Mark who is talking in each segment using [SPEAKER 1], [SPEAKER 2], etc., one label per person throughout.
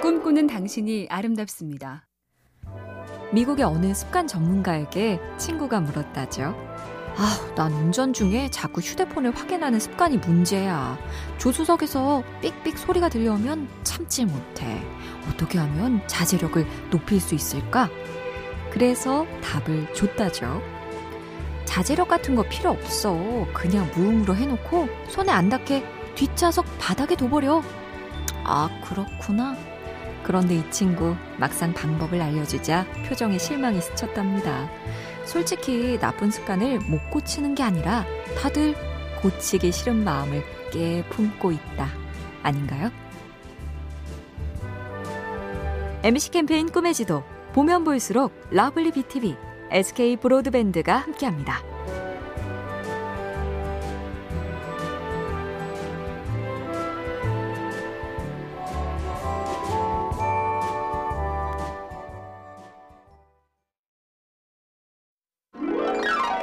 [SPEAKER 1] 꿈꾸는 당신이 아름답습니다.
[SPEAKER 2] 미국의 어느 습관 전문가에게 친구가 물었다죠. 아, 난 운전 중에 자꾸 휴대폰을 확인하는 습관이 문제야. 조수석에서 삑삑 소리가 들려오면 참지 못해. 어떻게 하면 자제력을 높일 수 있을까? 그래서 답을 줬다죠. 자제력 같은 거 필요 없어. 그냥 무음으로 해놓고 손에 안 닿게 뒷좌석 바닥에 둬버려. 아, 그렇구나. 그런데 이 친구 막상 방법을 알려주자 표정에 실망이 스쳤답니다. 솔직히 나쁜 습관을 못 고치는 게 아니라 다들 고치기 싫은 마음을 꽤 품고 있다. 아닌가요? MBC 캠페인 꿈의 지도 보면 볼수록 lovely BTV, SK 브로드밴드가 함께합니다.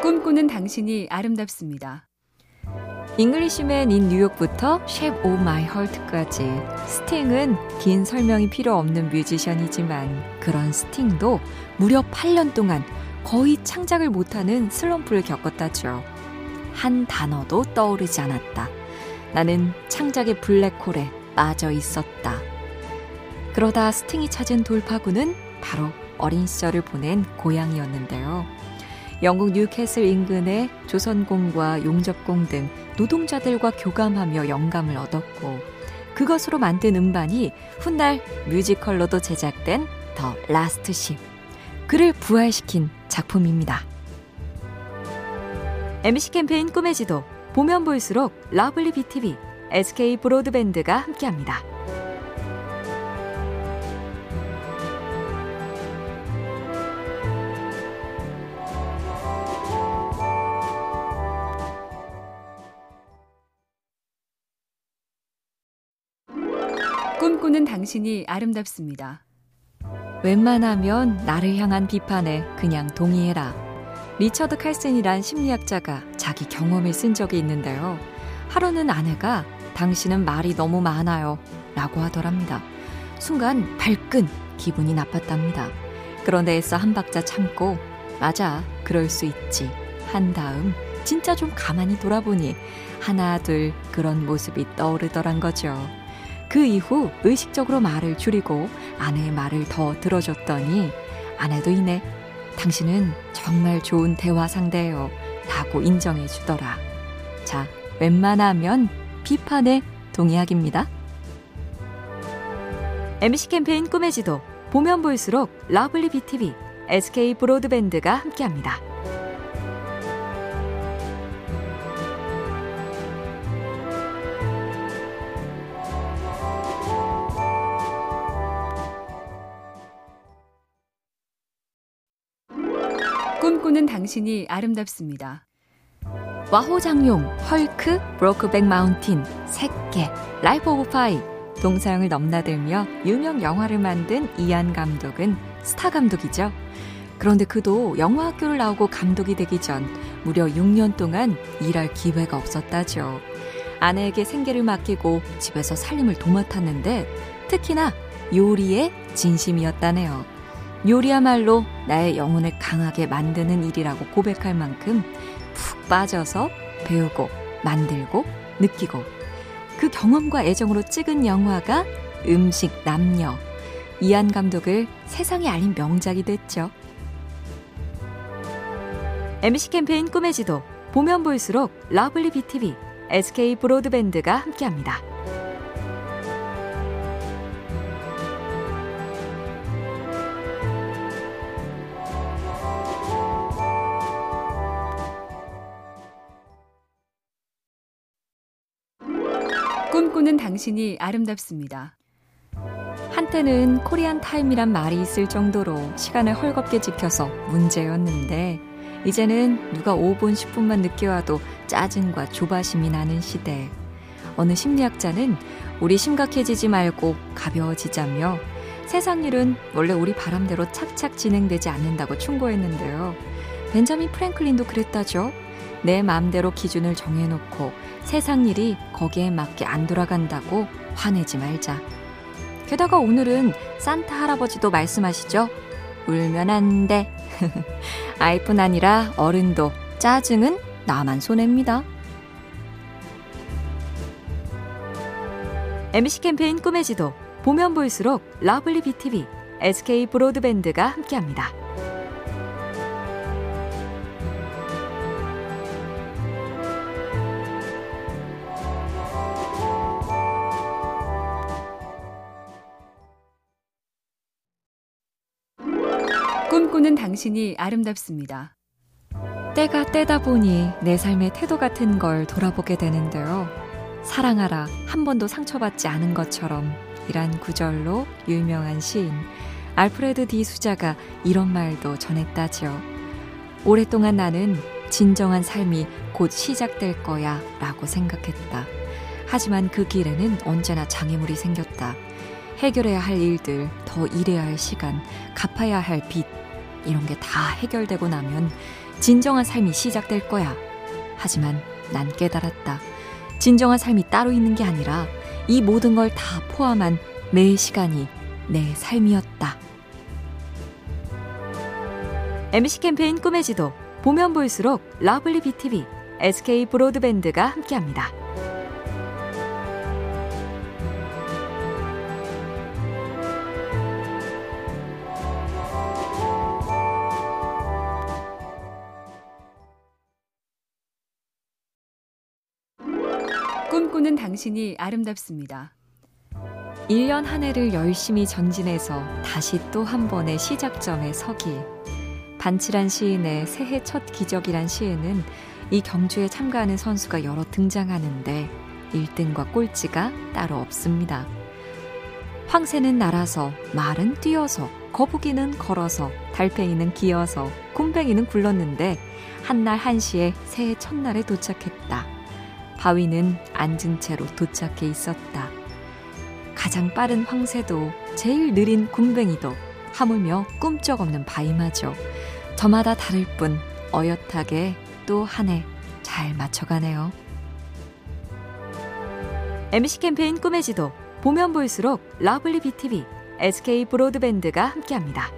[SPEAKER 1] 꿈꾸는 당신이 아름답습니다.
[SPEAKER 2] Englishman in New York부터 Shape of My Heart까지 스팅은 긴 설명이 필요 없는 뮤지션이지만 그런 스팅도 무려 8년 동안 거의 창작을 못하는 슬럼프를 겪었다죠. 한 단어도 떠오르지 않았다. 나는 창작의 블랙홀에 빠져 있었다. 그러다 스팅이 찾은 돌파구는 바로 어린 시절을 보낸 고향이었는데요. 영국 뉴캐슬 인근의 조선공과 용접공 등 노동자들과 교감하며 영감을 얻었고 그것으로 만든 음반이 훗날 뮤지컬로도 제작된 The Last Ship 그를 부활시킨 작품입니다. MBC 캠페인 꿈의 지도 보면 볼수록 lovely BTV, SK 브로드밴드가 함께합니다.
[SPEAKER 1] 꿈꾸는 당신이 아름답습니다.
[SPEAKER 2] 웬만하면 나를 향한 비판에 그냥 동의해라. 리처드 칼슨이란 심리학자가 자기 경험을 쓴 적이 있는데요. 하루는 아내가 당신은 말이 너무 많아요. 라고 하더랍니다. 순간 발끈 기분이 나빴답니다. 그런데 애써 한 박자 참고 맞아 그럴 수 있지 한 다음 진짜 좀 가만히 돌아보니 하나 둘 그런 모습이 떠오르더란 거죠. 그 이후 의식적으로 말을 줄이고 아내의 말을 더 들어줬더니 아내도 이내 당신은 정말 좋은 대화 상대예요. 라고 인정해 주더라. 자, 웬만하면 비판에 동의하기입니다. MBC 캠페인 꿈의 지도 보면 볼수록 lovely BTV, SK 브로드밴드가 함께합니다.
[SPEAKER 1] 꿈꾸는 당신이 아름답습니다.
[SPEAKER 2] 와호장룡, 헐크, Brokeback Mountain, 새끼, Life of Pi 동서양을 넘나들며 유명 영화를 만든 이안 감독은 스타 감독이죠. 그런데 그도 영화학교를 나오고 감독이 되기 전 무려 6년 동안 일할 기회가 없었다죠. 아내에게 생계를 맡기고 집에서 살림을 도맡았는데 특히나 요리에 진심이었다네요. 요리야말로 나의 영혼을 강하게 만드는 일이라고 고백할 만큼 푹 빠져서 배우고 만들고 느끼고 그 경험과 애정으로 찍은 영화가 음식 남녀 이안 감독을 세상에 알린 명작이 됐죠. MBC 캠페인 꿈의 지도 보면 볼수록 lovely BTV, SK 브로드밴드가 함께합니다.
[SPEAKER 1] 꿈꾸는 당신이 아름답습니다.
[SPEAKER 2] 한때는 코리안 타임이란 말이 있을 정도로 시간을 헐겁게 지켜서 문제였는데 이제는 누가 5분, 10분만 늦게 와도 짜증과 조바심이 나는 시대. 어느 심리학자는 우리 심각해지지 말고 가벼워지자며 세상 일은 원래 우리 바람대로 착착 진행되지 않는다고 충고했는데요. 벤자민 프랭클린도 그랬다죠. 내 마음대로 기준을 정해놓고 세상 일이 거기에 맞게 안 돌아간다고 화내지 말자. 게다가 오늘은 산타 할아버지도 말씀하시죠. 울면 안 돼. 아이뿐 아니라 어른도 짜증은 나만 손해입니다. MBC 캠페인 꿈의 지도 보면 볼수록 lovely BTV, SK 브로드밴드가 함께합니다.
[SPEAKER 1] 꿈꾸는 당신이 아름답습니다.
[SPEAKER 2] 때가 때다 보니 내 삶의 태도 같은 걸 돌아보게 되는데요. 사랑하라 한 번도 상처받지 않은 것처럼 이란 구절로 유명한 시인 알프레드 디 수자가 이런 말도 전했다지요. 오랫동안 나는 진정한 삶이 곧 시작될 거야 라고 생각했다. 하지만 그 길에는 언제나 장애물이 생겼다. 해결해야 할 일들, 더 일해야 할 시간, 갚아야 할 빚, 이런 게 다 해결되고 나면 진정한 삶이 시작될 거야. 하지만 난 깨달았다. 진정한 삶이 따로 있는 게 아니라 이 모든 걸 다 포함한 매 시간이 내 삶이었다. MBC 캠페인 꿈의 지도 보면 볼수록 lovely BTV, SK 브로드밴드가 함께합니다.
[SPEAKER 1] 꿈꾸는 당신이 아름답습니다.
[SPEAKER 2] 1년 한 해를 열심히 전진해서 다시 또 한 번의 시작점에 서기. 반칠한 시인의 새해 첫 기적이란 시에는 이 경주에 참가하는 선수가 여러 등장하는데 1등과 꼴찌가 따로 없습니다. 황새는 날아서, 말은 뛰어서, 거북이는 걸어서, 달팽이는 기어서, 곰뱅이는 굴렀는데 한날 한시에 새해 첫날에 도착했다. 바위는 앉은 채로 도착해 있었다. 가장 빠른 황새도 제일 느린 굼벵이도 하물며 꿈쩍없는 바위마저 저마다 다를 뿐 어엿하게 또 한 해 잘 맞춰가네요. MBC 캠페인 꿈의 지도 보면 볼수록 lovely BTV, SK 브로드밴드가 함께합니다.